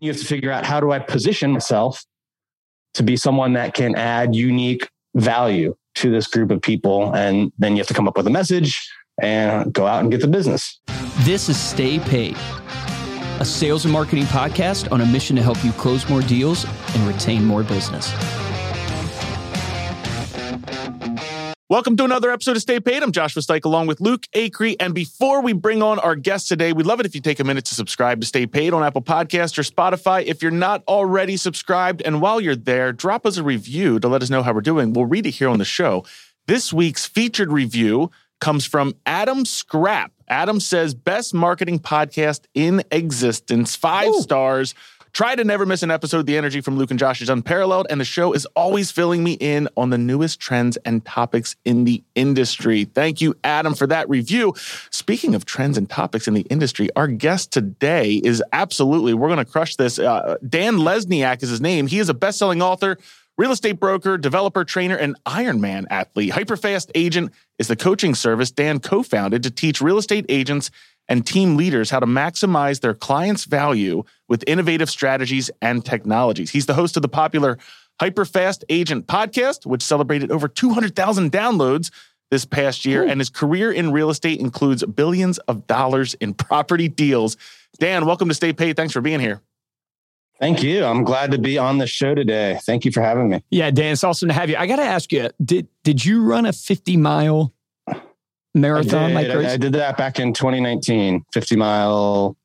you have to figure out how do I position myself to be someone that can add unique value to this group of people. And then you have to come up with a message and go out and get the business. This is Stay Paid, a sales and marketing podcast on a mission to help you close more deals and retain more business. Welcome to another episode of Stay Paid. I'm Joshua Stike along with Luke Acree. And before we bring on our guest today, we'd love it if you take a minute to subscribe to Stay Paid on Apple Podcast or Spotify. If you're not already subscribed, and while you're there, drop us a review to let us know how we're doing. We'll read it here on the show. This week's featured review comes from Adam Scrap. Adam says, best marketing podcast in existence, five Ooh. stars. Try to never miss an episode. The energy from Luke and Josh is unparalleled, and the show is always filling me in on the newest trends and topics in the industry. Thank you, Adam, for that review. Speaking of trends and topics in the industry, our guest today is absolutely, we're going to crush this. Uh, Dan Lesniak is his name. He is a best selling author real estate broker, developer, trainer, and Ironman athlete. Hyperfast Agent is the coaching service Dan co founded to teach real estate agents and team leaders how to maximize their clients' value with innovative strategies and technologies. He's the host of the popular Hyperfast Agent podcast, which celebrated over 200,000 downloads this past year. Ooh. And his career in real estate includes billions of dollars in property deals. Dan, welcome to Stay Paid. Thanks for being here. Thank you. I'm glad to be on the show today. Thank you for having me. Yeah, Dan, it's awesome to have you. I got to ask you, did did you run a 50 mile marathon I did, like I, I did that back in 2019, 50 mile.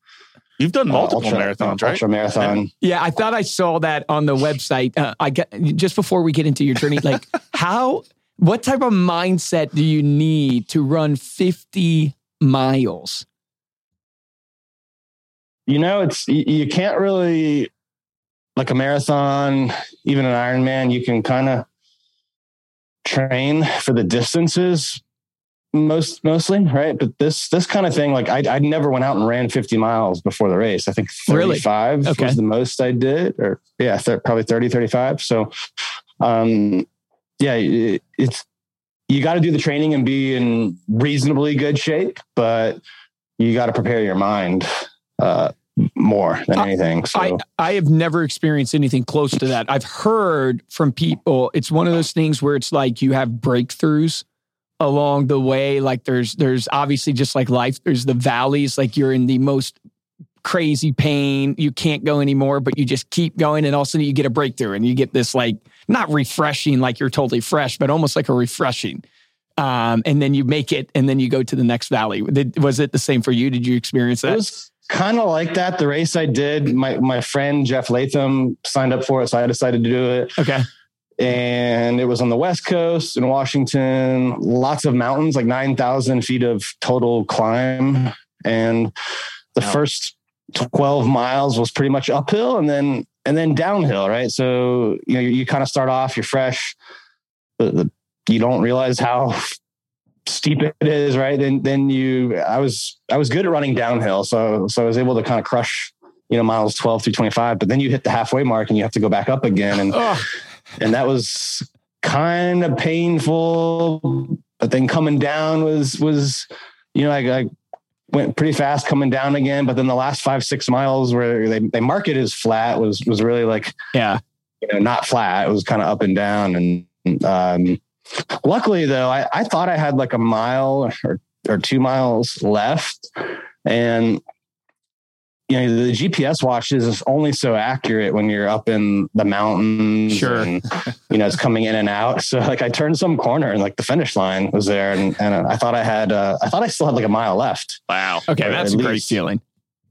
You've done uh, multiple uh, ultra, marathons, right? Ultra marathon. Yeah, I thought I saw that on the website. Uh, I got just before we get into your journey, like how, what type of mindset do you need to run 50 miles? You know, it's you can't really like a marathon, even an Ironman. You can kind of train for the distances, most mostly right but this this kind of thing like I, I never went out and ran 50 miles before the race i think 35 really? okay. was the most i did or yeah th- probably 30 35 so um yeah it, it's you got to do the training and be in reasonably good shape but you got to prepare your mind uh more than anything. So. I, I have never experienced anything close to that. I've heard from people, it's one of those things where it's like you have breakthroughs along the way like there's there's obviously just like life there's the valleys like you're in the most crazy pain you can't go anymore but you just keep going and all of a sudden you get a breakthrough and you get this like not refreshing like you're totally fresh but almost like a refreshing um, and then you make it and then you go to the next valley did, was it the same for you did you experience that it was kind of like that the race i did my my friend jeff latham signed up for it so i decided to do it. Okay. And it was on the west coast in washington lots of mountains like 9000 feet of total climb. And the wow. first 12 miles was pretty much uphill and then and then downhill right? So you know you, you kind of start off you're fresh the, the, you don't realize how steep it is right Then then you i was i was good at running downhill so so i was able to kind of crush you know miles 12 through 25 but then you hit the halfway mark and you have to go back up again and oh and that was kind of painful. But then coming down was was you know I, I went pretty fast coming down again. But then the last five six miles where they they mark it as flat was was really like yeah you know not flat. It was kind of up and down and. um Luckily, though, I, I thought I had like a mile or, or two miles left, and you know the GPS watches is only so accurate when you're up in the mountains. Sure, and, you know it's coming in and out. So like I turned some corner and like the finish line was there, and, and I thought I had uh, I thought I still had like a mile left. Wow. Okay, that's a great feeling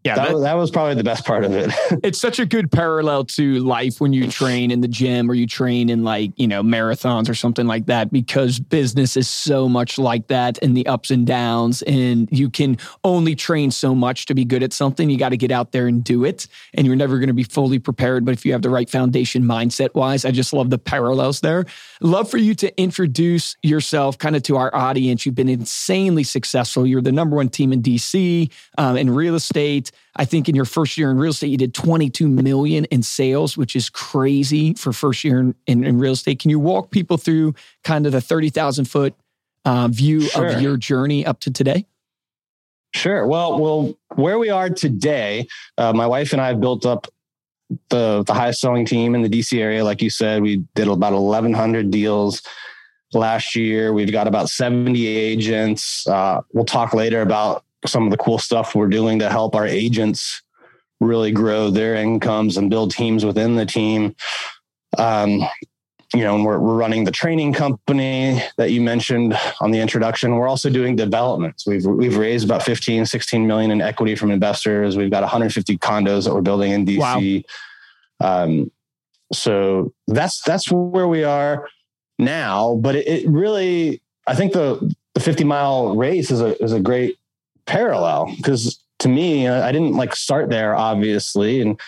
yeah, that, that, that, was probably the best part of it. it's such a good parallel to life when you train in the gym or you train in like, you know, marathons or something like that, because business is so much like that and the ups and downs. And you can only train so much to be good at something. You got to get out there and do it. And you're never going to be fully prepared. But if you have the right foundation mindset wise, I just love the parallels there. Love for you to introduce yourself kind of to our audience. You've been insanely successful. You're the number one team in DC um, in real estate. I think in your first year in real estate, you did 22 million in sales, which is crazy for first year in, in, in real estate. Can you walk people through kind of the 30,000 foot uh, view sure. of your journey up to today? Sure. Well, well, where we are today, uh, my wife and I have built up the the highest selling team in the DC area. Like you said, we did about 1,100 deals last year. We've got about 70 agents. Uh, we'll talk later about some of the cool stuff we're doing to help our agents really grow their incomes and build teams within the team. Um, you know, and we're, we're running the training company that you mentioned on the introduction. We're also doing developments. We've, we've raised about 15, 16 million in equity from investors. We've got 150 condos that we're building in DC. Wow. Um, so that's, that's where we are now, but it, it really, I think the, the 50 mile race is a, is a great parallel because to me, I didn't like start there obviously. And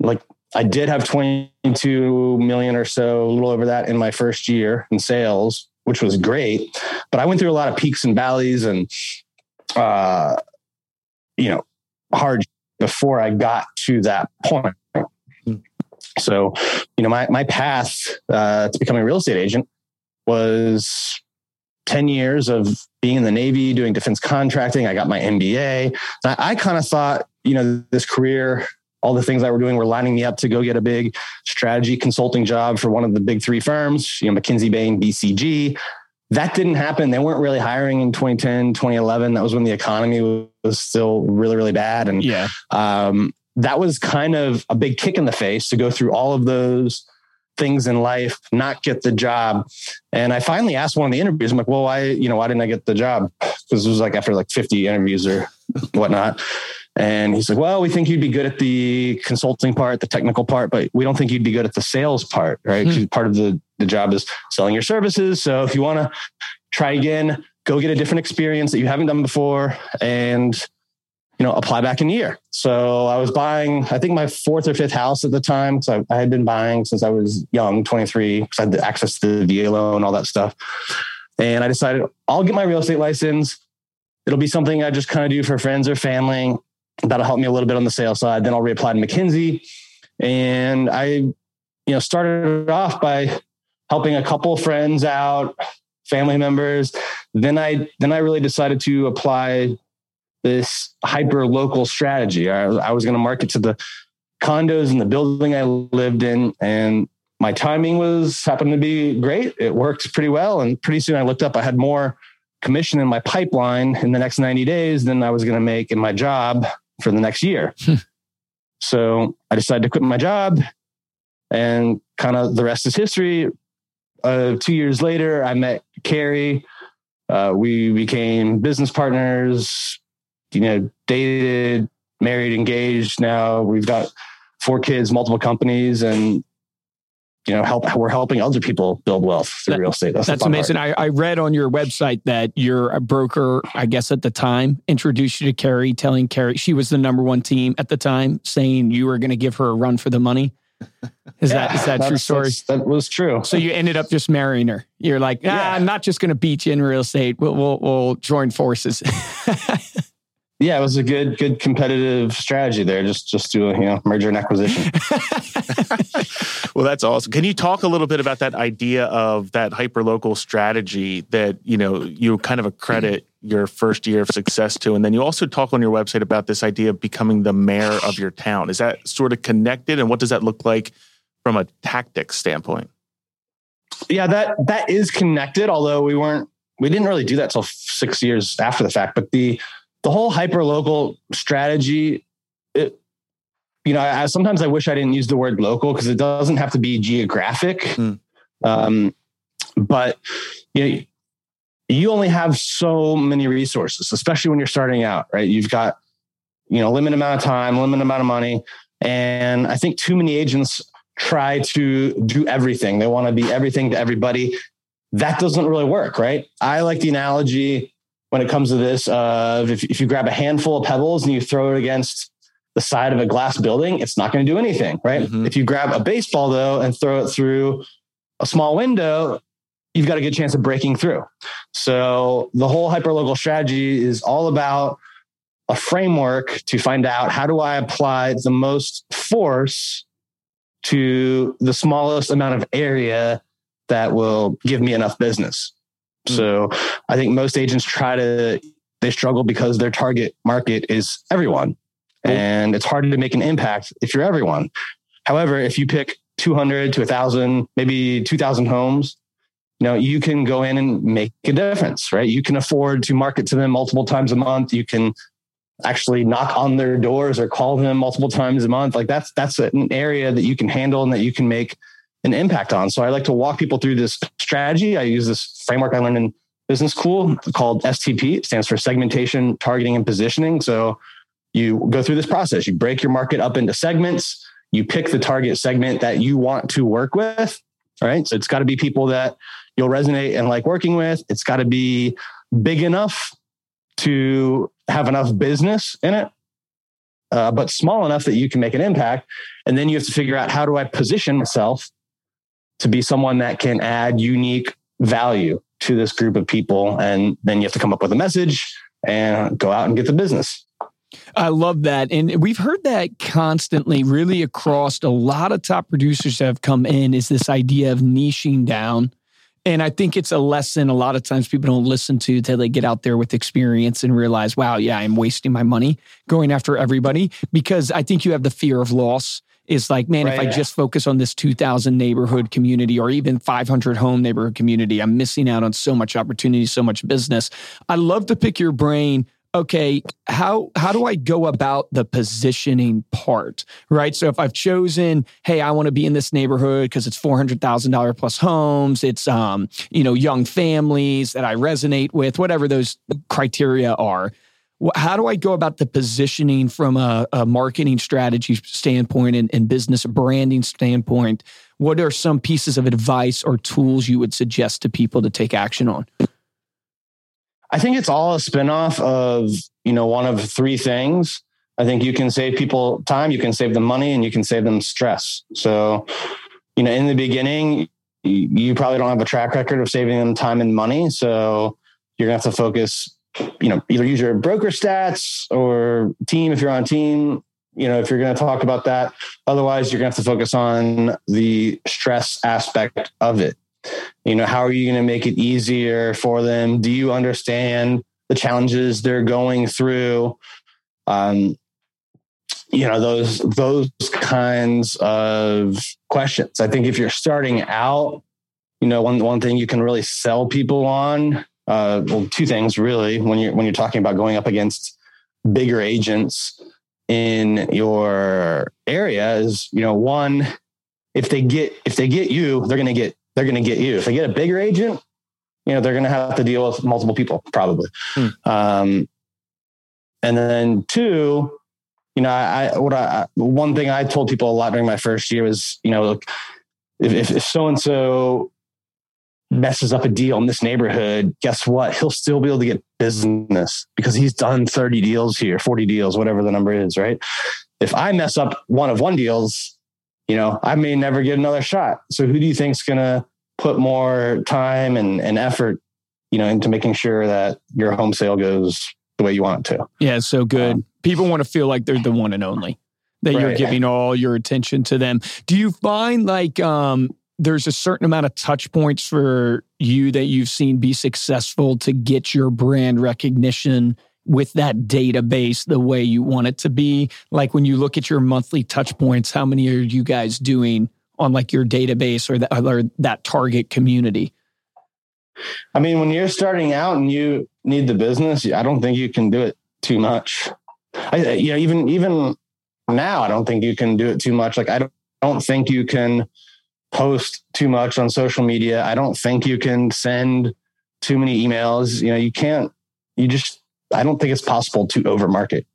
like I did have 22 million or so, a little over that in my first year in sales, which was great. But I went through a lot of peaks and valleys and, uh, you know, hard before I got to that point. So, you know, my, my path uh, to becoming a real estate agent was 10 years of being in the Navy, doing defense contracting. I got my MBA. I, I kind of thought, you know, this career all the things I were doing were lining me up to go get a big strategy consulting job for one of the big three firms, you know, McKinsey, Bain, BCG. That didn't happen. They weren't really hiring in 2010, 2011. That was when the economy was still really, really bad. And yeah, um, that was kind of a big kick in the face to go through all of those things in life, not get the job. And I finally asked one of the interviews, I'm like, well, why, you know, why didn't I get the job? Because it was like after like 50 interviews or whatnot. And he's like, well, we think you'd be good at the consulting part, the technical part, but we don't think you'd be good at the sales part, right? Mm-hmm. Part of the, the job is selling your services. So if you want to try again, go get a different experience that you haven't done before and, you know, apply back in a year. So I was buying, I think my fourth or fifth house at the time. So I, I had been buying since I was young, 23, because I had access to the VA loan, all that stuff. And I decided I'll get my real estate license. It'll be something I just kind of do for friends or family that'll help me a little bit on the sales side. Then I'll reapply to McKinsey. And I, you know, started off by helping a couple of friends out, family members. Then I then I really decided to apply this hyper local strategy. I, I was going to market to the condos in the building I lived in, and my timing was happened to be great. It worked pretty well, and pretty soon I looked up. I had more commission in my pipeline in the next 90 days than I was going to make in my job for the next year. Hmm. so I decided to quit my job and kind of the rest is history. Uh, two years later, I met Carrie. Uh, we became business partners, you know, dated, married, engaged. Now we've got four kids, multiple companies, and you know, help we're helping other people build wealth through that, real estate. That's, that's amazing. I, I, read on your website that your broker, I guess at the time, introduced you to Carrie, telling Carrie she was the number one team at the time, saying you were going to give her a run for the money. Is yeah, that is that true story? That was true. So you ended up just marrying her. You're like, ah, yeah. I'm not just going to beat you in real estate. We'll we'll, we'll join forces. yeah, it was a good, good competitive strategy there. Just, just do a you know merger and acquisition. well, that's awesome. Can you talk a little bit about that idea of that hyper local strategy that you know you kind of accredit your first year of success to, and then you also talk on your website about this idea of becoming the mayor of your town. Is that sort of connected, and what does that look like from a tactics standpoint? Yeah, that that is connected. Although we weren't, we didn't really do that till six years after the fact, but the the whole hyper local strategy, it, you know, I, sometimes I wish I didn't use the word local because it doesn't have to be geographic. Mm. Um, but you know, you only have so many resources, especially when you're starting out, right? You've got, you know, limited amount of time, limited amount of money. And I think too many agents try to do everything. They want to be everything to everybody. That doesn't really work, right? I like the analogy when it comes to this of if, if you grab a handful of pebbles and you throw it against the side of a glass building, it's not going to do anything, right? Mm-hmm. If you grab a baseball though and throw it through a small window, you've got a good chance of breaking through. So the whole hyperlocal strategy is all about a framework to find out how do I apply the most force to the smallest amount of area that will give me enough business. So hmm. I think most agents try to, they struggle because their target market is everyone. Hmm. And it's hard to make an impact if you're everyone. However, if you pick 200 to 1,000, maybe 2,000 homes, you know, you can go in and make a difference, right? You can afford to market to them multiple times a month. You can actually knock on their doors or call them multiple times a month. Like that's that's an area that you can handle and that you can make an impact on. So I like to walk people through this strategy. I use this framework I learned in business school called STP. It stands for segmentation, targeting, and positioning. So you go through this process. You break your market up into segments. You pick the target segment that you want to work with. All right. So it's got to be people that you'll resonate and like working with. It's got to be big enough to have enough business in it, uh, but small enough that you can make an impact. And then you have to figure out how do I position myself to be someone that can add unique value to this group of people. And then you have to come up with a message and go out and get the business. I love that. And we've heard that constantly, really across a lot of top producers that have come in, is this idea of niching down. And I think it's a lesson a lot of times people don't listen to until they get out there with experience and realize, wow, yeah, I'm wasting my money going after everybody because I think you have the fear of loss. Is like, man, right, if I just focus on this 2000 neighborhood community or even 500 home neighborhood community, I'm missing out on so much opportunity, so much business. I love to pick your brain okay, how how do I go about the positioning part, right? So if I've chosen, hey, I want to be in this neighborhood because it's four hundred thousand dollar plus homes, it's um, you know, young families that I resonate with, whatever those criteria are. How do I go about the positioning from a, a marketing strategy standpoint and, and business branding standpoint? What are some pieces of advice or tools you would suggest to people to take action on? I think it's all a spinoff of, you know, one of three things. I think you can save people time, you can save them money, and you can save them stress. So, you know, in the beginning, you probably don't have a track record of saving them time and money. So you're gonna have to focus, you know, either use your broker stats or team if you're on team, you know, if you're gonna talk about that. Otherwise, you're gonna have to focus on the stress aspect of it. You know, how are you going to make it easier for them? Do you understand the challenges they're going through? Um, you know, those those kinds of questions. I think if you're starting out, you know, one one thing you can really sell people on, uh, well, two things really when you're when you're talking about going up against bigger agents in your area is, you know, one, if they get if they get you, they're going to get they're to get you. If they get a bigger agent, you know, they're going to have to deal with multiple people probably. Hmm. Um, and then two, you know, I, what I, one thing I told people a lot during my first year was, you know, look, if, if so and so messes up a deal in this neighborhood, guess what? He'll still be able to get business because he's done 30 deals here, 40 deals, whatever the number is, right? If I mess up one of one deals, you know, I may never get another shot. So who do you think's going to put more time and, and effort, you know, into making sure that your home sale goes the way you want it to? Yeah, so good. Um, People want to feel like they're the one and only. That right. you're giving all your attention to them. Do you find like um there's a certain amount of touch points for you that you've seen be successful to get your brand recognition with that database the way you want it to be? Like when you look at your monthly touch points, how many are you guys doing on like your database or, that or that target community? I mean, when you're starting out and you need the business, I don't think you can do it too much. I, you know, even even now, I don't think you can do it too much. Like I don't, don't think you can post too much on social media. I don't think you can send too many emails. You know, you can't. You just I don't think it's possible to overmarket.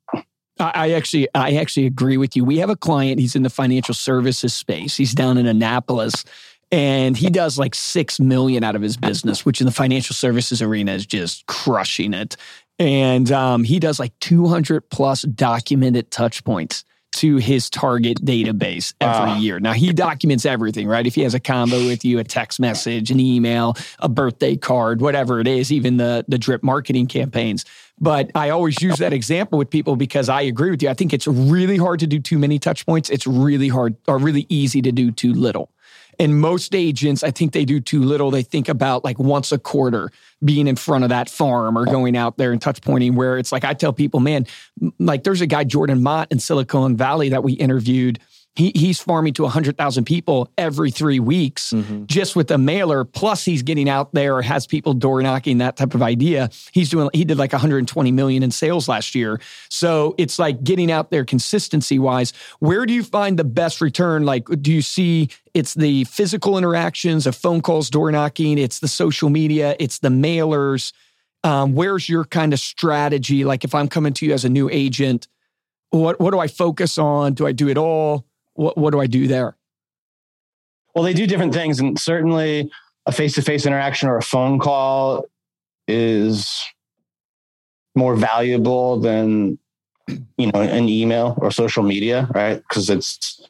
I actually, I actually agree with you. We have a client. He's in the financial services space. He's down in Annapolis, and he does like six million out of his business, which in the financial services arena is just crushing it. And um, he does like 200 plus documented touch points to his target database every uh, year. Now he documents everything, right? If he has a combo with you, a text message, an email, a birthday card, whatever it is, even the the drip marketing campaigns. But I always use that example with people because I agree with you. I think it's really hard to do too many touch points. It's really hard or really easy to do too little. And most agents, I think they do too little. They think about like once a quarter being in front of that farm or going out there and touch pointing where it's like I tell people, man, like there's a guy, Jordan Mott in Silicon Valley that we interviewed he, he's farming to 100,000 people every three weeks mm-hmm. just with a mailer. Plus, he's getting out there, has people door knocking, that type of idea. He's doing, he did like 120 million in sales last year. So it's like getting out there consistency wise. Where do you find the best return? Like, do you see it's the physical interactions of phone calls, door knocking, it's the social media, it's the mailers? Um, where's your kind of strategy? Like, if I'm coming to you as a new agent, what, what do I focus on? Do I do it all? What, what do I do there? Well, they do different things. And certainly a face to face interaction or a phone call is more valuable than, you know, an email or social media, right? Because it's,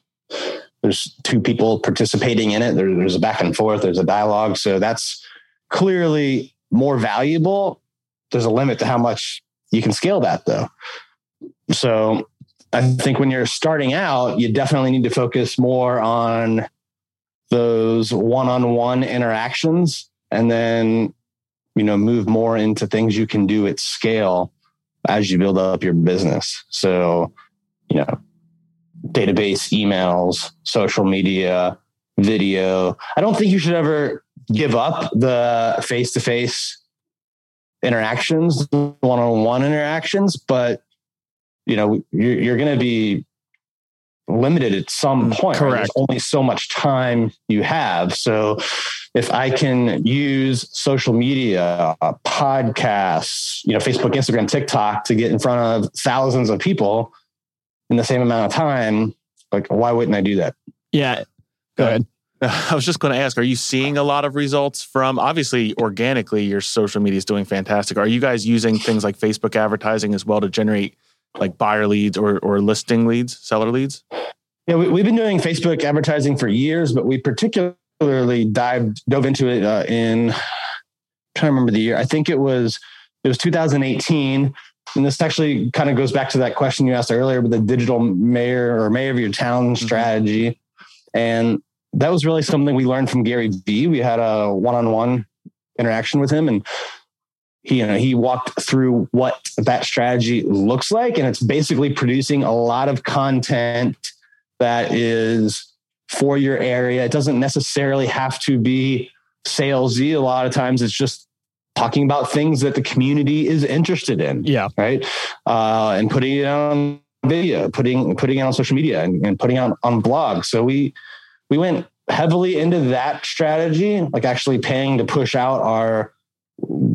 there's two people participating in it. There, there's a back and forth, there's a dialogue. So that's clearly more valuable. There's a limit to how much you can scale that though. So I think when you're starting out, you definitely need to focus more on those one-on-one interactions and then you know move more into things you can do at scale as you build up your business. So you know database emails social media video. I don't think you should ever give up the face-to-face interactions one-on-one interactions but you know, you're, you're going to be limited at some mm, point. Correct. Right? There's only so much time you have. So if I can use social media, uh, podcasts, you know, Facebook, Instagram, TikTok to get in front of thousands of people in the same amount of time, like why wouldn't I do that? Yeah. Go ahead. I was just going to ask, are you seeing a lot of results from obviously organically your social media is doing fantastic. Are you guys using things like Facebook advertising as well to generate like buyer leads or or listing leads, seller leads? Yeah, we, have been doing Facebook advertising for years, but we particularly dived dove into it uh, in I'm trying to remember the year. I think it was it was 2018. And this actually kind of goes back to that question you asked earlier with the digital mayor or mayor of your town mm-hmm. strategy. And that was really something we learned from Gary Vee. We had a one-on-one interaction with him and he, you know, he walked through what that strategy looks like. And it's basically producing a lot of content that is for your area. It doesn't necessarily have to be salesy. A lot of times it's just talking about things that the community is interested in. Yeah. Right. Uh, and putting it on video, putting, putting it on social media and, and putting it on, on blogs. So we, we went heavily into that strategy, like actually paying to push out our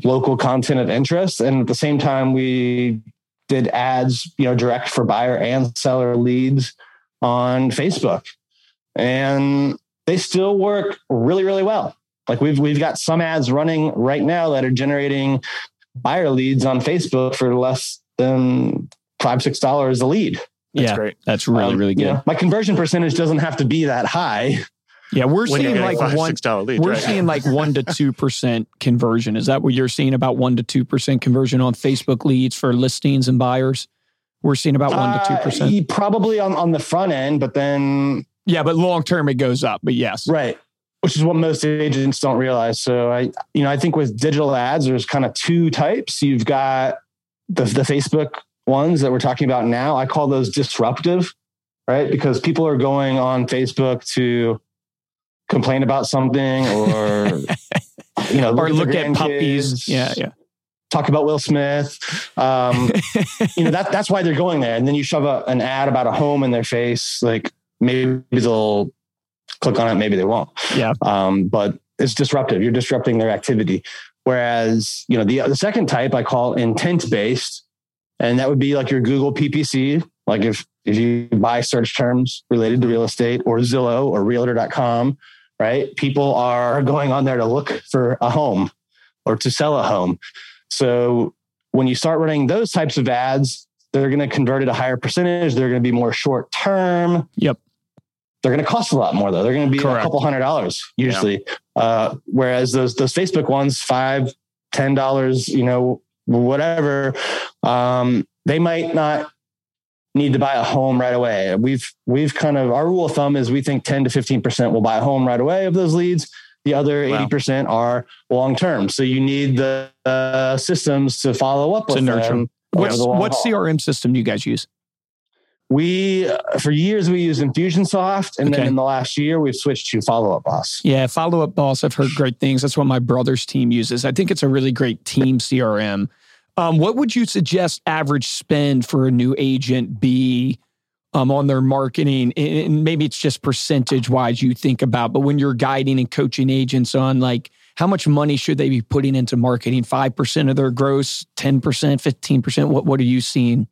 local content of interest. And at the same time, we did ads, you know, direct for buyer and seller leads on Facebook. And they still work really, really well. Like we've we've got some ads running right now that are generating buyer leads on Facebook for less than five, six dollars a lead. That's yeah, great. That's really, um, really good. You know, my conversion percentage doesn't have to be that high. Yeah, we're when seeing like five, one. Leads, we're right? seeing like one to two percent conversion. Is that what you're seeing? About one to two percent conversion on Facebook leads for listings and buyers. We're seeing about one to two uh, percent. Probably on on the front end, but then yeah, but long term it goes up. But yes, right. Which is what most agents don't realize. So I, you know, I think with digital ads, there's kind of two types. You've got the the Facebook ones that we're talking about now. I call those disruptive, right? Because people are going on Facebook to complain about something or you know or look at puppies. yeah yeah. talk about will smith. Um, you know that that's why they're going there. And then you shove a, an ad about a home in their face like maybe they'll click on it maybe they won't. Yeah. Um, but it's disruptive. You're disrupting their activity. Whereas you know the, the second type i call intent based and that would be like your google ppc like if if you buy search terms related to real estate or zillow or realtor.com right? People are going on there to look for a home or to sell a home. So when you start running those types of ads, they're going to convert at a higher percentage. They're going to be more short term. Yep. They're going to cost a lot more though. They're going to be Correct. a couple hundred dollars usually. Yeah. Uh, whereas those those Facebook ones, five, ten dollars, you know, whatever, um, they might not need to buy a home right away. We've we've kind of our rule of thumb is we think 10 to 15% will buy a home right away of those leads. The other wow. 80% are long term. So you need the uh, systems to follow up with to nurture them. What's what CRM system do you guys use? We for years we used Infusionsoft, and okay. then in the last year we've switched to Follow Up Boss. Yeah, Follow Up Boss. I've heard great things. That's what my brother's team uses. I think it's a really great team CRM. Um, what would you suggest average spend for a new agent be um, on their marketing? And maybe it's just percentage wise you think about, but when you're guiding and coaching agents on like how much money should they be putting into marketing? Five percent of their gross, ten percent, fifteen percent. What what are you seeing?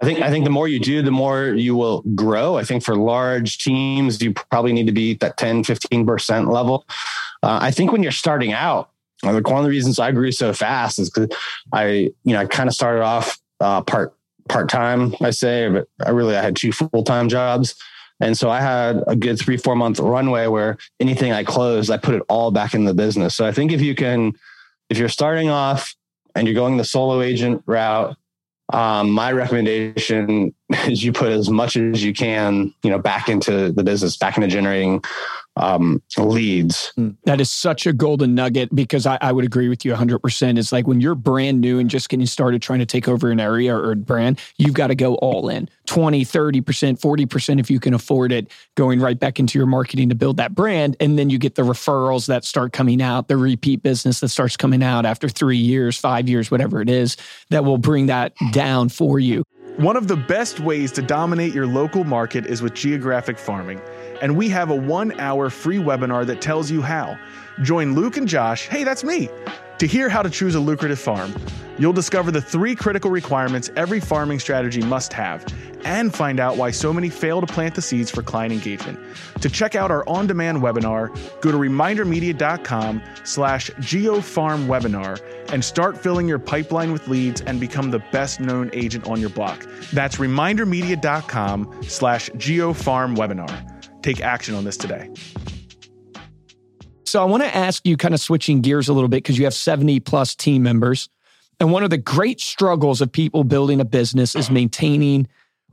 I think I think the more you do, the more you will grow. I think for large teams, you probably need to be at that 10, 15% level. Uh, I think when you're starting out, like one of the reasons I grew so fast is because I, you know, I kind of started off uh, part part time, I say, but I really I had two full time jobs, and so I had a good three four month runway where anything I closed, I put it all back in the business. So I think if you can, if you're starting off and you're going the solo agent route, um, my recommendation is you put as much as you can, you know, back into the business, back into generating um, leads. Hmm. That is such a golden nugget because I, I, would agree with you 100%. It's like when you're brand new and just getting started trying to take over an area or a brand, you've got to go all in 20, 30%, 40% if you can afford it, going right back into your marketing to build that brand. And then you get the referrals that start coming out, the repeat business that starts coming out after three years, five years, whatever it is, that will bring that down for you. One of the best ways to dominate your local market is with geographic farming and we have a one hour free webinar that tells you how. Join Luke and Josh, hey, that's me, to hear how to choose a lucrative farm. You'll discover the three critical requirements every farming strategy must have and find out why so many fail to plant the seeds for client engagement. To check out our on-demand webinar, go to remindermedia.com slash geofarmwebinar and start filling your pipeline with leads and become the best known agent on your block. That's remindermedia.com slash geofarmwebinar. Take action on this today. So I want to ask you, kind of switching gears a little bit, because you have 70 plus team members. And one of the great struggles of people building a business is maintaining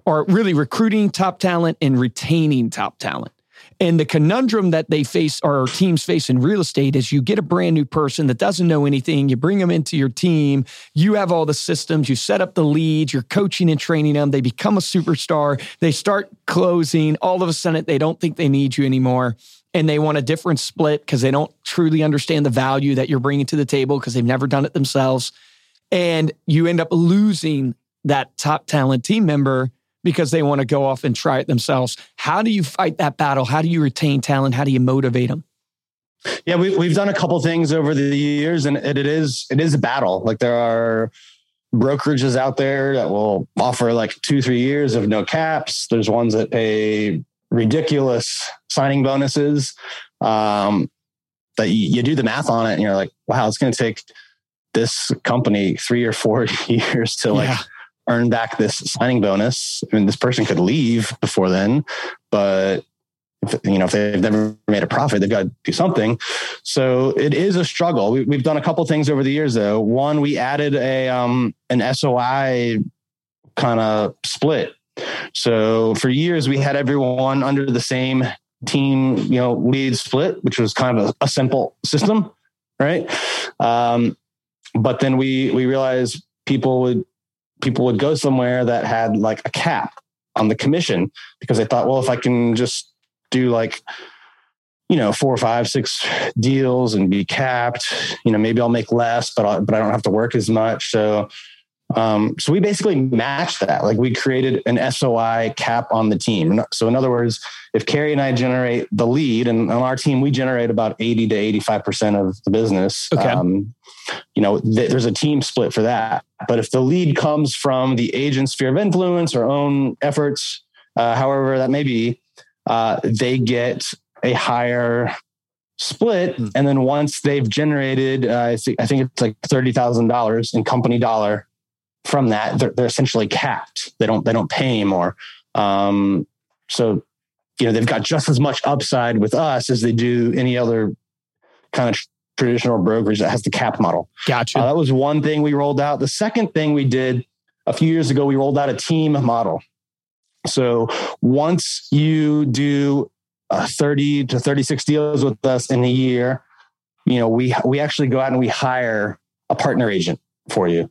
or really recruiting top talent and retaining top talent. And the conundrum that they face or teams face in real estate is you get a brand new person that doesn't know anything, you bring them into your team, you have all the systems, you set up the leads, you're coaching and training them, they become a superstar, they start closing, all of a sudden they don't think they need you anymore. And they want a different split because they don't truly understand the value that you're bringing to the table because they've never done it themselves. And you end up losing that top talent team member because they want to go off and try it themselves. How do you fight that battle? How do you retain talent? How do you motivate them? Yeah, we, we've done a couple things over the years, and it, it is it is a battle. Like there are brokerages out there that will offer like two three years of no caps. There's ones that pay ridiculous signing bonuses. Um, that you, you do the math on it, and you're like, wow, it's going to take this company three or four years to like yeah earn back this signing bonus. I mean, this person could leave before then, but if, you know, if they've never made a profit, they've got to do something. So it is a struggle. We, have done a couple things over the years, though. One, we added a um, an SOI kind of split. So for years, we had everyone under the same team, you know, lead split, which was kind of a, a simple system, right? Um, but then we we realized people would people would go somewhere that had like a cap on the commission because they thought, well, if I can just do like, you know, four or five, six deals and be capped, you know, maybe I'll make less, but I, but I don't have to work as much. So, um, so we basically matched that. Like we created an SOI cap on the team. So in other words, if Carrie and I generate the lead, and on our team we generate about eighty to eighty-five percent of the business. Okay. Um, you know, th- there's a team split for that. But if the lead comes from the agent's sphere of influence or own efforts, uh, however that may be, uh, they get a higher split. Mm. And then once they've generated, uh, I, think, I think it's like thirty thousand dollars in company dollar from that, they're, they're, essentially capped. They don't they don't pay anymore. Um, so you know they've got just as much upside with us as they do any other kind of traditional brokerage that has the cap model. Gotcha. Uh, that was one thing we rolled out. The second thing we did a few years ago, we rolled out a team model. So once you do uh, 30 to 36 deals with us in a year, you know, we we actually go out and we hire a partner agent for you.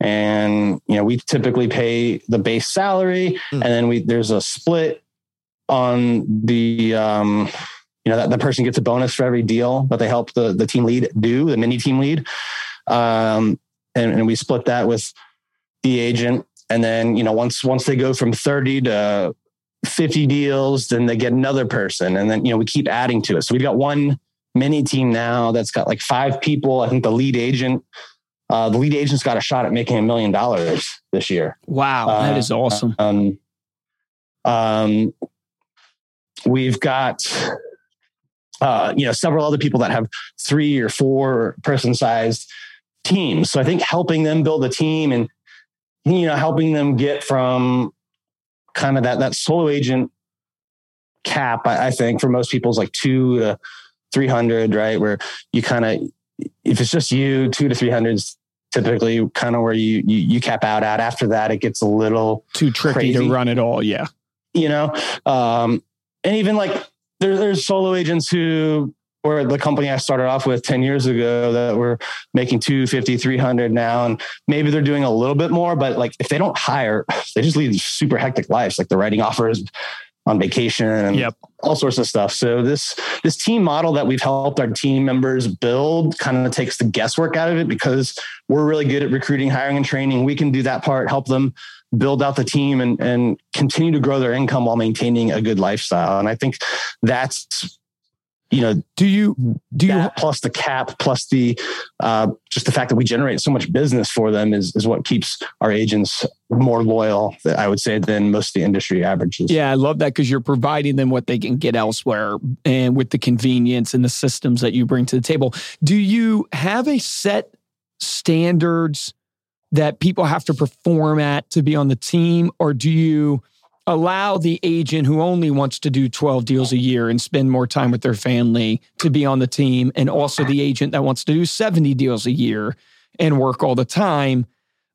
And you know, we typically pay the base salary, mm. and then we there's a split on the um, you know that the person gets a bonus for every deal that they help the the team lead do, the mini team lead. Um, and, and we split that with the agent. And then, you know, once once they go from 30 to 50 deals, then they get another person. And then, you know, we keep adding to it. So we've got one mini team now that's got like five people. I think the lead agent, uh, the lead agent's got a shot at making a million dollars this year. Wow, that is uh, awesome. Um, um, we've got uh, you know several other people that have three or four person sized teams. So I think helping them build a team and you know helping them get from kind of that that solo agent cap, I, I think for most people is like two to three hundred, right? Where you kind of if it's just you, two to three hundred is typically kind of where you, you you cap out at. After that, it gets a little too tricky crazy, to run it all. Yeah, you know, um, and even like there, there's solo agents who or the company I started off with 10 years ago that were making 250, 300 now. And maybe they're doing a little bit more, but like if they don't hire, they just lead super hectic lives. Like they're writing offers on vacation and yep. all sorts of stuff. So this, this team model that we've helped our team members build kind of takes the guesswork out of it because we're really good at recruiting, hiring and training. We can do that part, help them build out the team and, and continue to grow their income while maintaining a good lifestyle. And I think that's you know, do you do you plus the cap plus the uh, just the fact that we generate so much business for them is is what keeps our agents more loyal, I would say, than most of the industry averages. Yeah, I love that because you're providing them what they can get elsewhere, and with the convenience and the systems that you bring to the table. Do you have a set standards that people have to perform at to be on the team, or do you? Allow the agent who only wants to do 12 deals a year and spend more time with their family to be on the team, and also the agent that wants to do 70 deals a year and work all the time.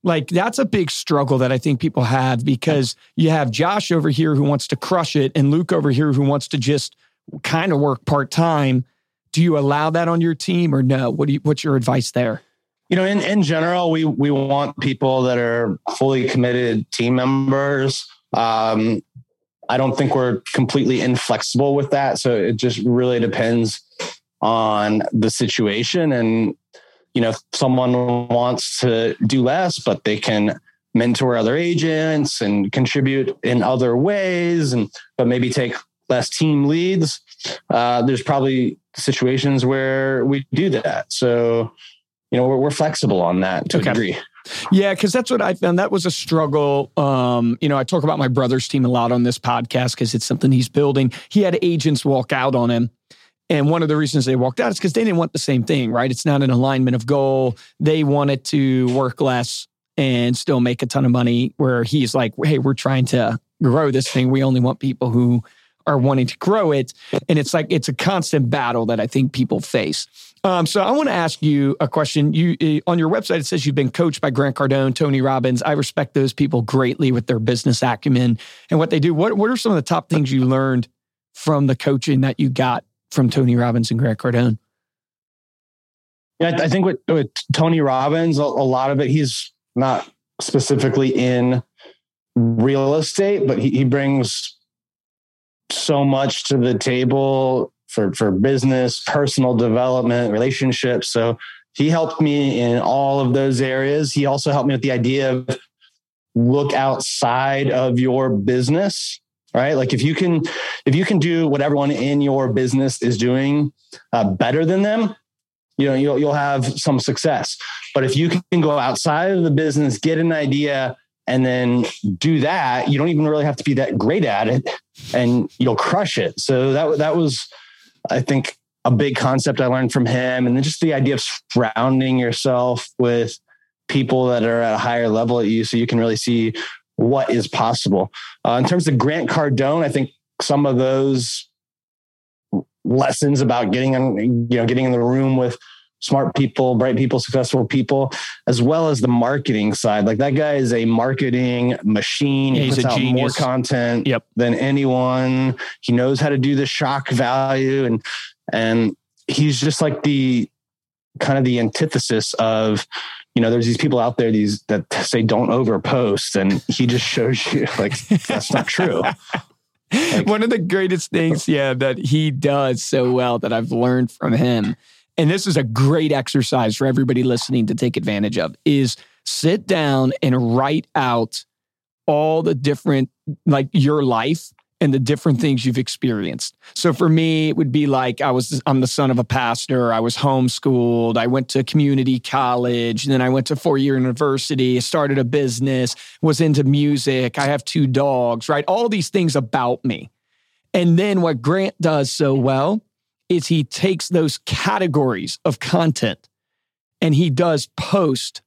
Like that's a big struggle that I think people have because you have Josh over here who wants to crush it and Luke over here who wants to just kind of work part time. Do you allow that on your team or no? What do you, what's your advice there? You know, in, in general, we we want people that are fully committed team members um, I don't think we're completely inflexible with that. So it just really depends on the situation. And, you know, if someone wants to do less, but they can mentor other agents and contribute in other ways and but maybe take less team leads uh, there's probably situations where we do that so you know we're, we're flexible on that to okay. a degree yeah, because that's what I found. That was a struggle. Um, you know, I talk about my brother's team a lot on this podcast because it's something he's building. He had agents walk out on him. And one of the reasons they walked out is because they didn't want the same thing, right? It's not an alignment of goal. They wanted to work less and still make a ton of money, where he's like, hey, we're trying to grow this thing. We only want people who are wanting to grow it. And it's like, it's a constant battle that I think people face. Um, so I want to ask you a question. You eh, on your website it says you've been coached by Grant Cardone, Tony Robbins. I respect those people greatly with their business acumen and what they do. What what are some of the top things you learned from the coaching that you got from Tony Robbins and Grant Cardone? Yeah, I think with, with Tony Robbins, a, a lot of it he's not specifically in real estate, but he, he brings so much to the table for for business, personal development, relationships. So he helped me in all of those areas. He also helped me with the idea of look outside of your business right like if you can if you can do what everyone in your business is doing uh, better than them you know you'll, you'll have some success but if you can go outside of the business get an idea and then do that you don't even really have to be that great at it and you'll crush it so that that was I think a big concept I learned from him, and then just the idea of surrounding yourself with people that are at a higher level at you, so you can really see what is possible. Uh, in terms of Grant Cardone, I think some of those lessons about getting in, you know, getting in the room with smart people, bright people, successful people, as well as the marketing side. Like that guy is a marketing machine. He puts out genius. more content yep. than anyone. He knows how to do the shock value and and he's just like the kind of the antithesis of you know there's these people out there these that say don't overpost and he just shows you like that's not true like, one of the greatest things yeah that he does so well that i've learned from him and this is a great exercise for everybody listening to take advantage of is sit down and write out all the different like your life and the different things you've experienced. So for me, it would be like I was I'm the son of a pastor. I was homeschooled. I went to community college, and then I went to four year university. Started a business. Was into music. I have two dogs. Right, all these things about me. And then what Grant does so well is he takes those categories of content and he does post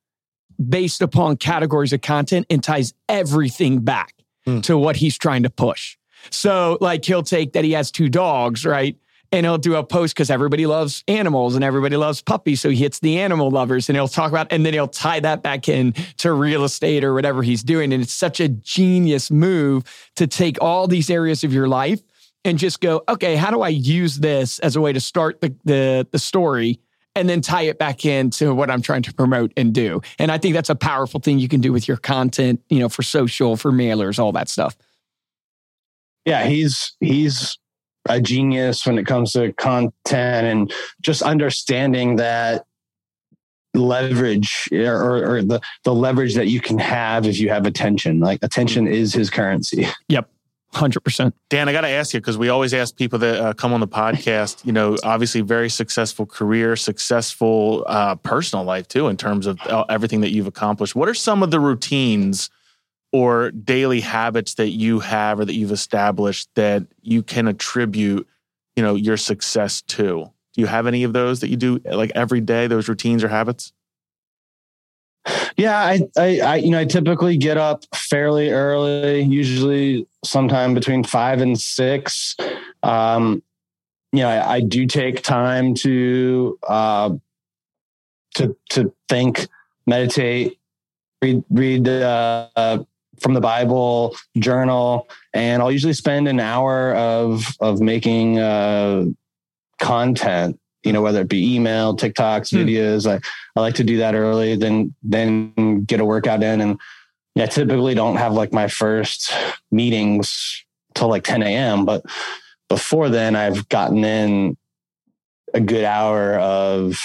based upon categories of content and ties everything back mm. to what he's trying to push. So, like, he'll take that he has two dogs, right? And he'll do a post because everybody loves animals and everybody loves puppies. So he hits the animal lovers and he'll talk about, and then he'll tie that back in to real estate or whatever he's doing. And it's such a genius move to take all these areas of your life and just go, okay, how do I use this as a way to start the, the, the story and then tie it back into what I'm trying to promote and do. And I think that's a powerful thing you can do with your content, you know, for social, for mailers, all that stuff yeah, he's he's a genius when it comes to content and just understanding that leverage or, or, the the leverage that you can have if you have attention. Like attention is his currency. Yep. 100%. Dan, I got to ask you because we always ask people that uh, come on the podcast, you know, obviously very successful career, successful uh, personal life too, in terms of uh, everything that you've accomplished. What are some of the routines or daily habits that you have or that you've established that you can attribute, you know, your success to? Do you have any of those that you do like every day, those routines or habits? Yeah, I, I, I, you know, I typically get up fairly early, usually sometime between five and six. Um, you know, I, I do take time to, uh, to, to think, meditate, read, read, uh, from the Bible, journal, and I'll usually spend an hour of of making uh, content. You know, whether it be email, TikToks, hmm. videos. I, I like to do that early, then then get a workout in, and yeah, I typically don't have like my first meetings till like 10 a.m. But before then, I've gotten in a good hour of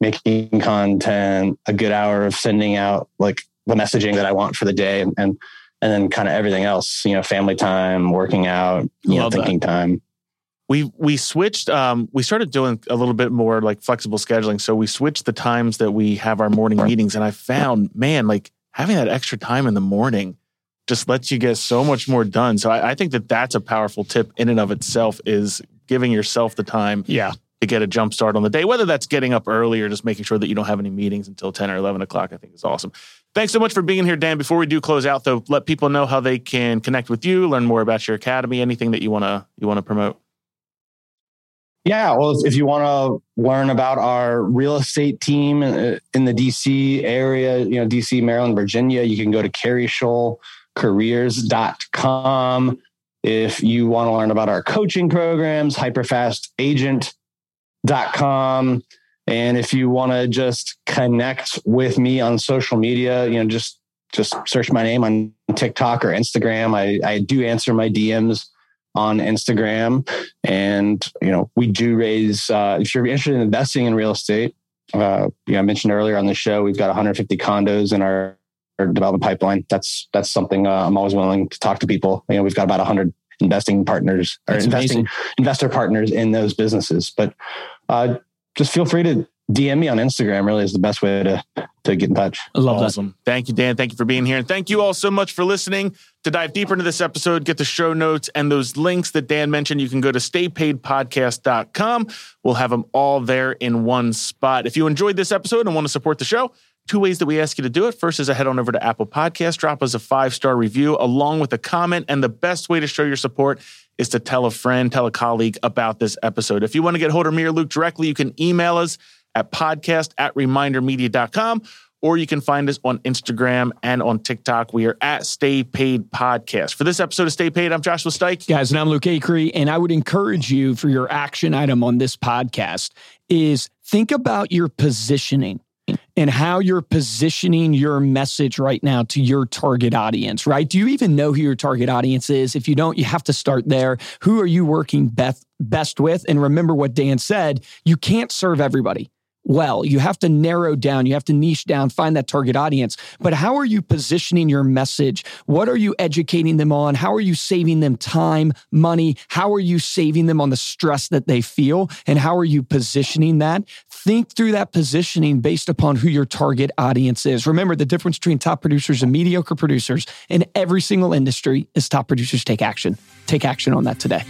making content, a good hour of sending out like the messaging that I want for the day and and, and then kind of everything else, you know, family time, working out, you Love know, thinking that. time. We we switched um we started doing a little bit more like flexible scheduling. So we switched the times that we have our morning meetings and I found, man, like having that extra time in the morning just lets you get so much more done. So I, I think that that's a powerful tip in and of itself is giving yourself the time yeah to get a jump start on the day, whether that's getting up early or just making sure that you don't have any meetings until 10 or 11 o'clock, I think is awesome. Thanks so much for being here, Dan. Before we do close out, though, let people know how they can connect with you, learn more about your academy, anything that you want to you want to promote. Yeah, well, if you want to learn about our real estate team uh, in the DC area, you know, DC, Maryland, Virginia, you can go to kerishullcareers.com. If you want to learn about our coaching programs, Hyperfast Agent com. And if you want to just connect with me on social media, you know, just just search my name on TikTok or Instagram. I, I do answer my DMs on Instagram. And, you know, we do raise, uh, if you're interested in investing in real estate, uh, you know, I mentioned earlier on the show, we've got 150 condos in our, our development pipeline. That's, that's something uh, I'm always willing to talk to people. You know, we've got about 100 investing partners or That's investing amazing. investor partners in those businesses. But uh, just feel free to DM me on Instagram. Really is the best way to to get in touch. I love awesome. That. Thank you, Dan. Thank you for being here, and thank you all so much for listening. To dive deeper into this episode, get the show notes and those links that Dan mentioned. You can go to staypaidpodcast.com. We'll have them all there in one spot. If you enjoyed this episode and want to support the show Two ways that we ask you to do it. First is to head on over to Apple Podcast, drop us a five star review along with a comment. And the best way to show your support is to tell a friend, tell a colleague about this episode. If you want to get hold of me or Luke directly, you can email us at podcast at remindermedia.com or you can find us on Instagram and on TikTok. We are at Stay Paid Podcast. For this episode of Stay Paid, I'm Joshua Stike. Guys, and I'm Luke Acree. And I would encourage you for your action item on this podcast is think about your positioning and how you're positioning your message right now to your target audience, right? Do you even know who your target audience is? If you don't, you have to start there. Who are you working best, best with? And remember what Dan said you can't serve everybody well. You have to narrow down, you have to niche down, find that target audience. But how are you positioning your message? What are you educating them on? How are you saving them time, money? How are you saving them on the stress that they feel? And how are you positioning that? Think through that positioning based upon who your target audience is. Remember, the difference between top producers and mediocre producers in every single industry is top producers take action. Take action on that today.